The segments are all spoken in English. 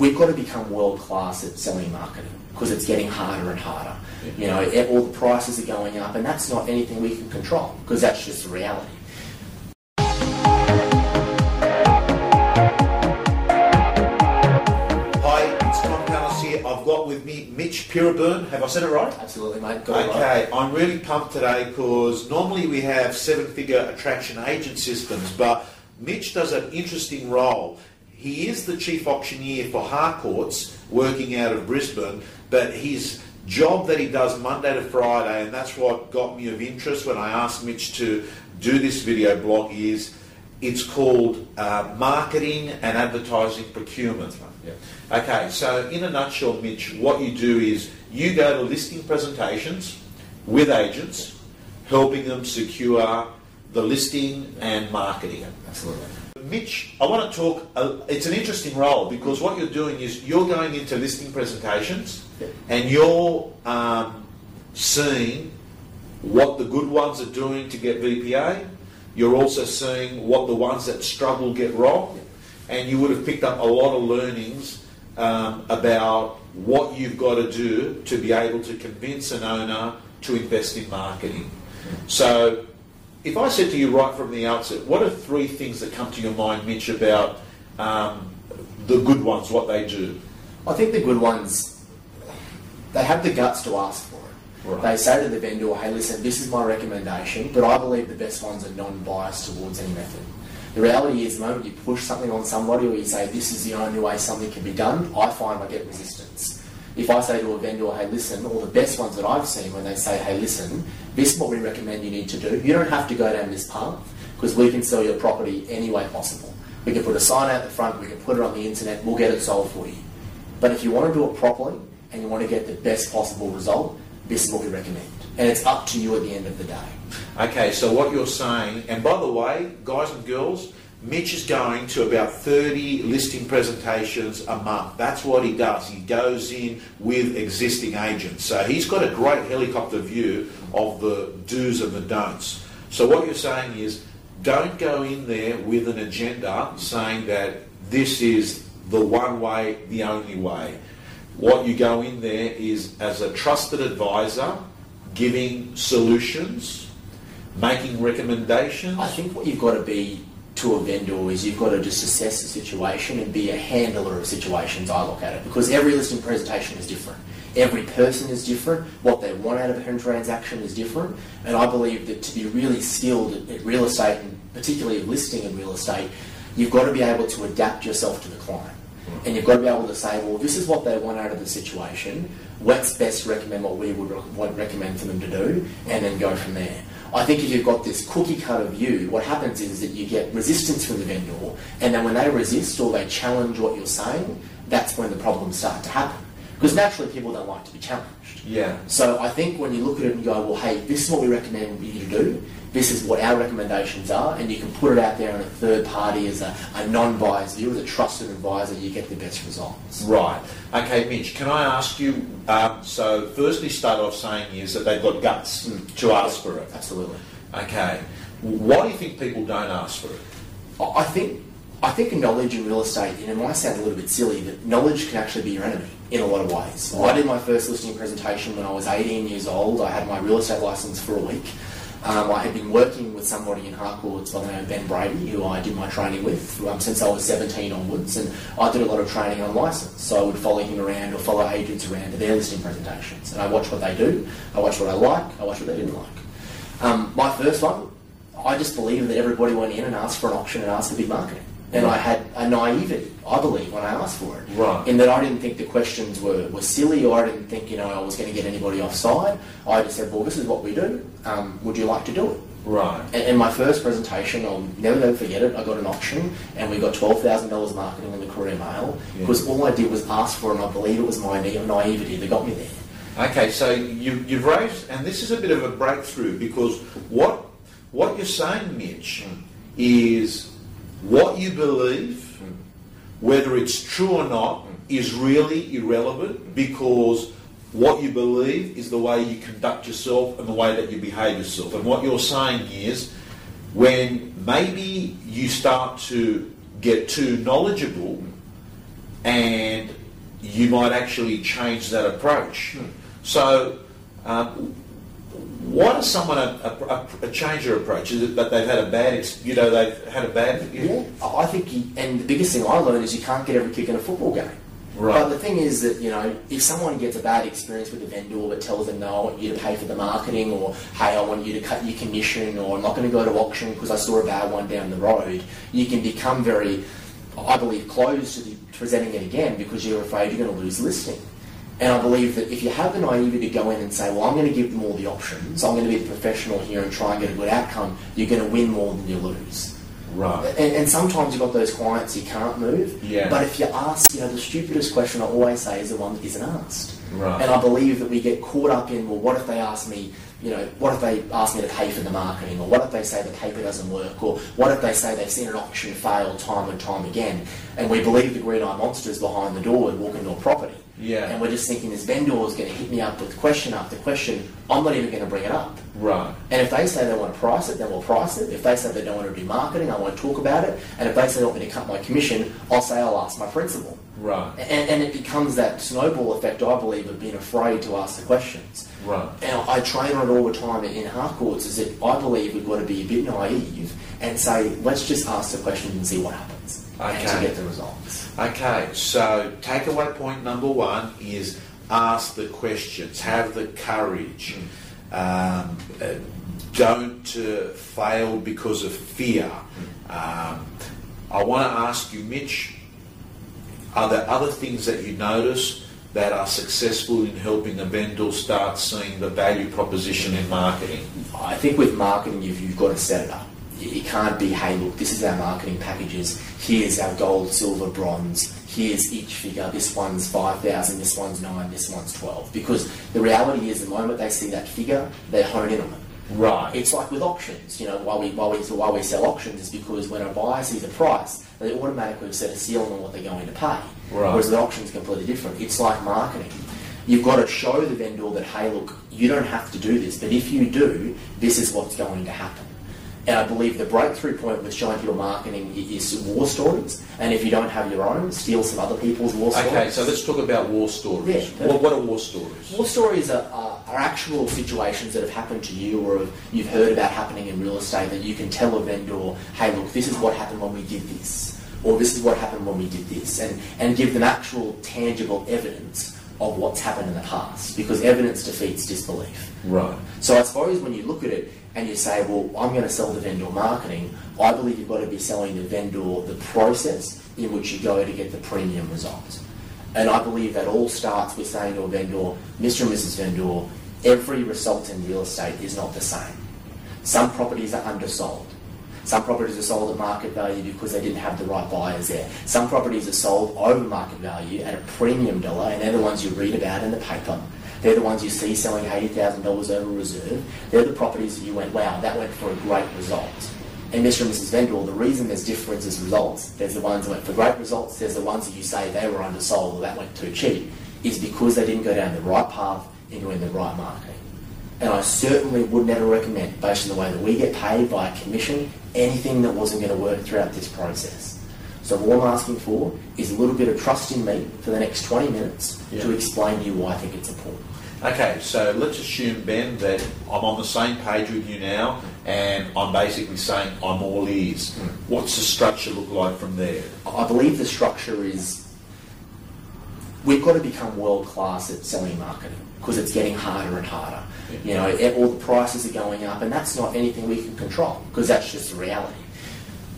we've got to become world class at selling marketing because it's getting harder and harder. You know, e- all the prices are going up, and that's not anything we can control because that's just the reality. Hi, it's Tom Panos here. I've got with me Mitch Piraburn. Have I said it right? Absolutely, mate. Got it right. Okay, I'm really pumped today because normally we have seven figure attraction agent systems, but Mitch does an interesting role. He is the chief auctioneer for Harcourts working out of Brisbane, but his job that he does Monday to Friday, and that's what got me of interest when I asked Mitch to do this video blog, is it's called uh, marketing and advertising procurement. Okay, so in a nutshell, Mitch, what you do is you go to listing presentations with agents, helping them secure the listing and marketing. Absolutely. Mitch, I want to talk. Uh, it's an interesting role because what you're doing is you're going into listing presentations and you're um, seeing what the good ones are doing to get VPA. You're also seeing what the ones that struggle get wrong, and you would have picked up a lot of learnings um, about what you've got to do to be able to convince an owner to invest in marketing. So, if I said to you right from the outset, what are three things that come to your mind, Mitch, about um, the good ones, what they do? I think the good ones, they have the guts to ask for it. Right. They say to the vendor, hey, listen, this is my recommendation, but I believe the best ones are non-biased towards any method. The reality is, the moment you push something on somebody or you say this is the only way something can be done, I find I get resistance. If I say to a vendor, hey, listen, all the best ones that I've seen when they say, hey, listen, this is what we recommend you need to do. You don't have to go down this path because we can sell your property any way possible. We can put a sign out the front, we can put it on the internet, we'll get it sold for you. But if you want to do it properly and you want to get the best possible result, this is what we recommend. And it's up to you at the end of the day. Okay, so what you're saying, and by the way, guys and girls, Mitch is going to about 30 listing presentations a month. That's what he does. He goes in with existing agents. So he's got a great helicopter view of the do's and the don'ts. So what you're saying is don't go in there with an agenda saying that this is the one way, the only way. What you go in there is as a trusted advisor, giving solutions, making recommendations. I think what you've got to be to a vendor is you've got to just assess the situation and be a handler of situations. I look at it because every listing presentation is different. Every person is different. What they want out of a transaction is different. And I believe that to be really skilled at, real estate, and particularly listing in real estate, you've got to be able to adapt yourself to the client. Hmm. And you've got to be able to say, well, this is what they want out of the situation. Let's best recommend what we would recommend for them to do, and then go from there. I think if you've got this cookie cutter view, what happens is that you get resistance from the vendor, and then when they resist or they challenge what you're saying, that's when the problems start to happen. Because naturally, people don't like to be challenged. Yeah. So I think when you look at it and go, well, hey, this is what we recommend you to do. This is what our recommendations are, and you can put it out there in a third party as a, a non-biased view, as a trusted advisor, you get the best results. Right. Okay, Mitch, can I ask you, um, so firstly start off saying is that they've got guts Mm. to ask for it. Absolutely. Okay. Why do you think people don't ask for it? I I think I think knowledge in real estate, and it might sound a little bit silly, but knowledge can actually be your enemy in a lot of ways. I did my first listing presentation when I was 18 years old. I had my real estate license for a week. Um, I had been working with somebody in Harcourts by the name of Ben Brady, who I did my training with um, since I was 17 onwards, and I did a lot of training on license. So I would follow him around or follow agents around to their listing presentations, and I watched what they do, I watched what I like, I watched what they didn't like. Um, my first one, I just believed that everybody went in and asked for an auction and asked for big marketing. And I had a naivety, I believe, when I asked for it. Right. In that I didn't think the questions were, were silly or I didn't think, you know, I was going to get anybody offside. I just said, well, this is what we do. Um, would you like to do it? Right. And in my first presentation, I'll never, never forget it, I got an auction and we got $12,000 marketing in the Courier Mail Yeah. because all I did was ask for it and I believe it was my naivety that got me there. Okay, so you, you've raised, and this is a bit of a breakthrough because what what you're saying, Mitch, is what you believe, whether it's true or not, is really irrelevant because what you believe is the way you conduct yourself and the way that you behave yourself. And what you're saying is when maybe you start to get too knowledgeable, and you might actually change that approach. So, um, why does someone a, a, a change their approach? Is it that they've had a bad, you know, they've had a bad, Yeah, I think, you, and the biggest thing I learned is you can't get every kick in a football game. Right. But the thing is that, you know, if someone gets a bad experience with a vendor that tells them, no, I want you to pay for the marketing, or hey, I want you to cut your commission, or I'm not going to go to auction because I saw a bad one down the road, you can become very, I believe, closed to the, presenting it again because you're afraid you're going to lose listing. And I believe that if you have the naivety to go in and say, well, I'm going to give them all the options, I'm going to be the professional here and try and get a good outcome, you're going to win more than you lose. Right. And, and sometimes you've got those clients you can't move. Yeah. But if you ask, you know, the stupidest question I always say is the one that isn't asked. Right. And I believe that we get caught up in, well, what if they ask me, you know, what if they ask me to pay for the marketing, or what if they say the paper doesn't work, or what if they say they've seen an auction fail time and time again, and we believe the green eye monster's behind the door and walk into a property. Yeah. And we're just thinking this vendor is going to hit me up with question after question. I'm not even going to bring it up. Right. And if they say they want to price it, then we'll price it. If they say they don't want to do marketing, I won't talk about it. And if they say they want me to cut my commission, I'll say I'll ask my principal. Right. And, and it becomes that snowball effect, I believe, of being afraid to ask the questions. Right. And I train on it all the time in Harcourts, is that I believe we've got to be a bit naive and say, let's just ask the questions and see what happens. And to Okay. get the results. Okay, so takeaway point number one is ask the questions, have the courage, um, uh, don't uh, fail because of fear. Um, I want to ask you, Mitch, are there other things that you notice that are successful in helping a vendor start seeing the value proposition in marketing? I think with marketing, you've, you've got to set it up. You you can't be, hey, look, this is our marketing packages. Here's our gold, silver, bronze. Here's each figure. This one's 5,000, this one's 9, this one's 12. Because the reality is, the moment they see that figure, they hone in on it. Right. It's like with auctions. You know, why we, why we, so why we sell auctions is because when a buyer sees a price, they automatically set a ceiling on what they're going to pay. Right. Whereas the auction is completely different. It's like marketing. You've got to show the vendor that, hey, look, you don't have to do this, but if you do, this is what's going to happen. And I believe the breakthrough point with showing people marketing is war stories. And if you don't have your own, steal some other people's war stories. Okay, so let's talk about war stories. Yeah. What, what are war stories? War stories are, are, are actual situations that have happened to you or you've heard about happening in real estate that you can tell a vendor, hey, look, this is what happened when we did this, or this is what happened when we did this, and, and give them actual tangible evidence of what's happened in the past, because evidence defeats disbelief. Right. So I suppose when you look at it and you say, well, I'm going to sell the vendor marketing, I believe you've got to be selling the vendor the process in which you go to get the premium result. And I believe that all starts with saying to a vendor, Mr. and Mrs. Vendor, every result in real estate is not the same. Some properties are undersold. Some properties are sold at market value because they didn't have the right buyers there. Some properties are sold over market value at a premium dollar, and they're the ones you read about in the paper. They're the ones you see selling $80,000 over reserve. They're the properties that you went, wow, that went for a great result. And Mr. and Mrs. Vendor, the reason there's differences in results, there's the ones that went for great results, there's the ones that you say they were undersold or that went too cheap, is because they didn't go down the right path in doing the right marketing. And I certainly would never recommend, based on the way that we get paid by a commission, anything that wasn't going to work throughout this process. So all I'm asking for is a little bit of trust in me for the next 20 minutes Yeah. to explain to you why I think it's important. Okay, so let's assume, Ben, that I'm on the same page with you now and I'm basically saying I'm all ears. What's the structure look like from there? I believe the structure is we've got to become world class at selling marketing because it's getting harder and harder. You know, all the prices are going up, and that's not anything we can control because that's just the reality.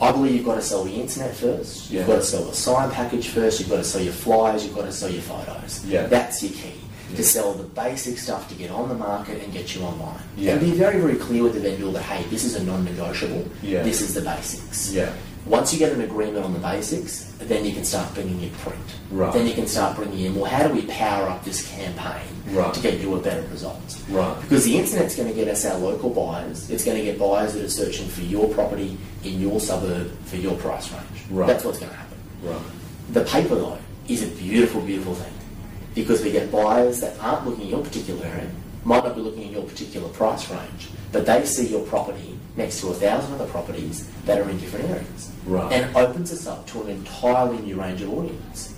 I believe you've got to sell the internet first. You've Yeah. got to sell the sign package first. You've got to sell your flyers. You've got to sell your photos. Yeah. That's your key. Yeah. To sell the basic stuff to get on the market and get you online. Yeah. And be very, very clear with the vendor that, hey, this is a non-negotiable. Yeah. This is the basics. Yeah. Once you get an agreement on the basics, then you can start bringing in print. Right. Then you can start bringing in, well, how do we power up this campaign Right. to get you a better result? Right. Because the internet's going to get us our local buyers. It's going to get buyers that are searching for your property in your suburb for your price range. Right. That's what's going to happen. Right. The paper, though, is a beautiful, beautiful thing because we get buyers that aren't looking in your particular area, might not be looking in your particular price range, but they see your property next to a thousand other properties that are in different areas. Right. And it opens us up to an entirely new range of audience.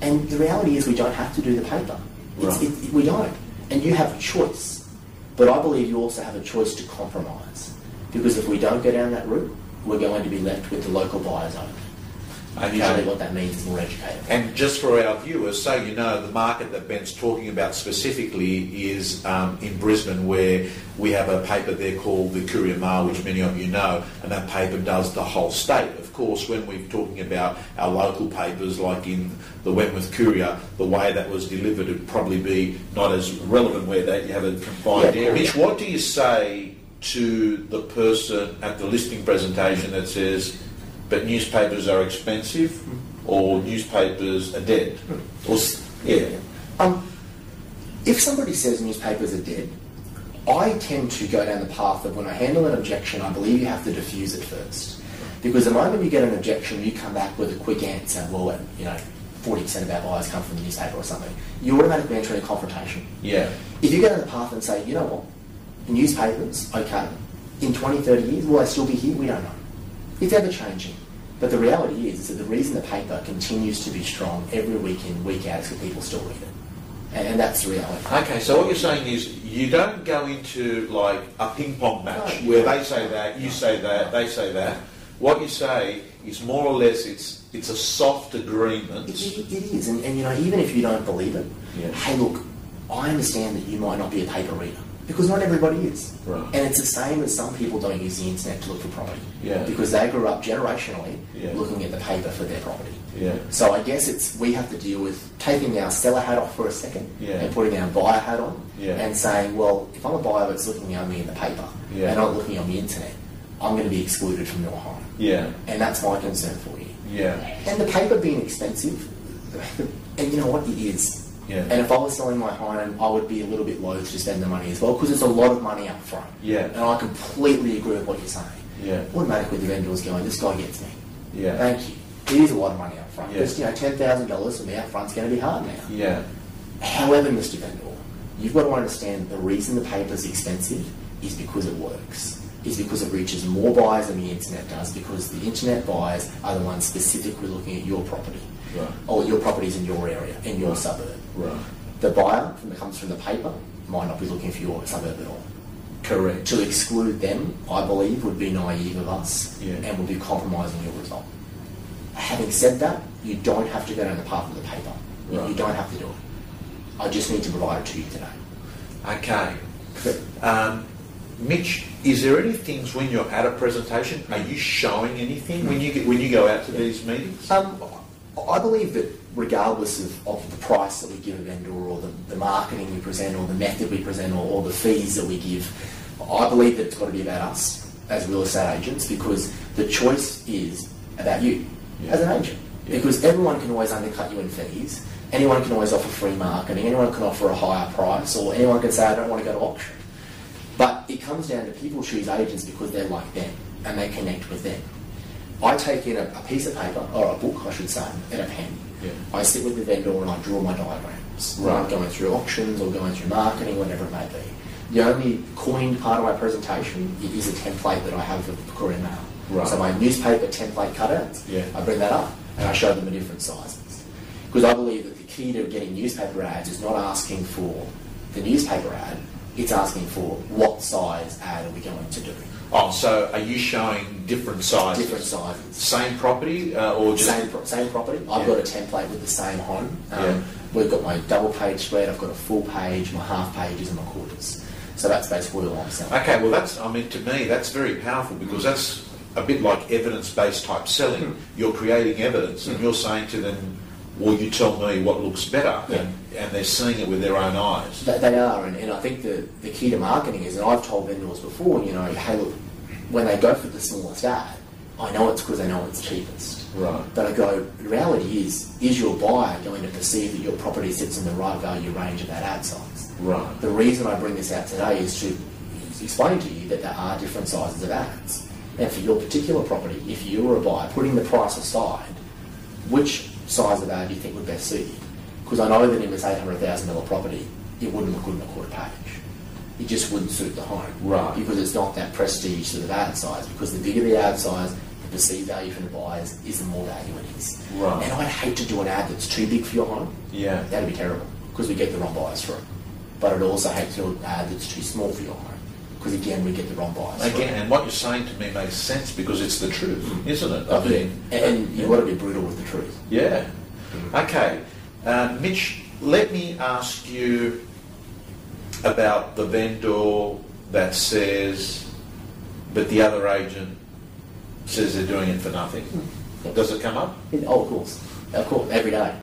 And the reality is we don't have to do the paper. It's, Right. it, we don't. And you have a choice. But I believe you also have a choice to compromise. Because if we don't go down that route, we're going to be left with the local buyers only. Usually what that means is more educated. And just for our viewers, so you know, the market that Ben's talking about specifically is um, in Brisbane, where we have a paper there called the Courier Mail, which many of you know, and that paper does the whole state. Of course, when we're talking about our local papers, like in the Wentworth Courier, the way that was delivered would probably be not as relevant where that you have a confined Yeah. Mitch, what do you say to the person at the listing presentation that says, but newspapers are expensive or newspapers are dead? Or, yeah. Um, if somebody says newspapers are dead, I tend to go down the path of when I handle an objection, I believe you have to diffuse it first. Because the moment you get an objection, you come back with a quick answer, well, you know, 40% of our buyers come from the newspaper or something, you automatically enter into confrontation. Yeah. If you go down the path and say, you know what, newspapers, okay, in 20, 30 years, will they still be here? We don't know. It's ever changing. But the reality is, is that the reason the paper continues to be strong every week in, week out is because people still read it. And, and that's the reality. Okay, so what you're saying is you don't go into like a ping pong match No. where they say that, you say that, they say that. What you say is more or less it's it's a soft agreement. It, it, it is, and, and you know, even if you don't believe it, Yeah. hey, look, I understand that you might not be a paper reader because not everybody is, Right. and it's the same as some people don't use the internet to look for property, Yeah. because they grew up generationally Yeah. looking at the paper for their property. Yeah. So I guess it's we have to deal with taking our seller hat off for a second Yeah. and putting our buyer hat on Yeah. and saying, well, if I'm a buyer that's looking only in the paper Yeah. and not looking on the internet, I'm going to be excluded from your home, Yeah. and that's my concern for you. Yeah. And the paper being expensive, and you know what, it is. Yeah. And if I was selling my home, I would be a little bit loath to spend the money as well because it's a lot of money up front. Yeah. And I completely agree with what you're saying. Yeah. Automatically, the vendor is going, this guy gets me. Yeah. Thank you. It is a lot of money up front. Yeah. Because, you know, $10,000 for me up front's going to be hard now. Yeah. However, Mr. Vendor, you've got to understand the reason the paper's expensive is because it works. Is because it reaches more buyers than the internet does because the internet buyers are the ones specifically looking at your property. Right. Or your properties in your area, in your Right. suburb. Right. The buyer from that comes from the paper might not be looking for your suburb at all. Correct. To exclude them, I believe, would be naive of us Yeah. and would be compromising your result. Having said that, you don't have to go down the path of the paper. You, you don't have to do it. I just need to provide it to you today. Okay. Um, Mitch, is there any things when you're at a presentation? Are you showing anything when you get, when you go out to these meetings? Um, I believe that regardless of, of the price that we give a vendor or the, the marketing we present or the method we present or, or the fees that we give, I believe that it's got to be about us as real estate agents because the choice is about you Yeah. as an agent. Yeah. Because everyone can always undercut you in fees, anyone can always offer free marketing, anyone can offer a higher price, or anyone can say, I don't want to go to auction. But it comes down to people choose agents because they're like them and they connect with them. I take in a, a piece of paper, or a book, I should say, and a pen. Yeah. I sit with the vendor and I draw my diagrams. Right. I'm going through auctions or going through marketing, whatever it may be. The only coined part of my presentation is a template that I have for the Courier Mail. Right. So my newspaper template cutouts, Yeah. I bring that up and I show them the different sizes. Because I believe that the key to getting newspaper ads is not asking for the newspaper ad, it's asking for what size ad are we going to do. Oh, so are you showing different sizes? Different sizes. Same property uh, or just Same, pro- same property. I've Yeah. got a template with the same home. Um, Yeah. We've got my double page spread, I've got a full page, my half pages and my quarters. So that's basically all I'm selling. Okay, well, that's, I mean, to me, that's very powerful because that's a bit like evidence based type selling. Hmm. You're creating evidence and you're saying to them, well, you tell me what looks better. Yeah. And, and they're seeing it with their own eyes. They, they are, and, and I think the, the key to marketing is, and I've told vendors before, you know, hey, look, when they go for the smallest ad, I know it's because they know it's cheapest. Right. But I go, the reality is, is your buyer going to perceive that your property sits in the right value range of that ad size? Right. The reason I bring this out today is to explain to you that there are different sizes of ads. And for your particular property, if you were a buyer, putting the price aside, which size of ad do you think would best suit you? Because I know that in this $800,000 property, it wouldn't look good in a quarter page. It just wouldn't suit the home. Right. Because it's not that prestige sort of ad size. Because the bigger the ad size, the perceived value from the buyers is the more value it is. Right. And I'd hate to do an ad that's too big for your home. Yeah. That'd be terrible because we get the wrong buyers for it. But I'd also hate to do an ad that's too small for your home because again we get the wrong bias. Again, and what you're saying to me makes sense because it's the truth, mm-hmm. isn't it? I Yeah. mean, and, uh, and you've got to be brutal with the truth. yeah. Okay, uh, Mitch, let me ask you about the vendor that says, but the other agent says they're doing it for nothing. Hmm. Does it come up? Oh, of course, of course, every day.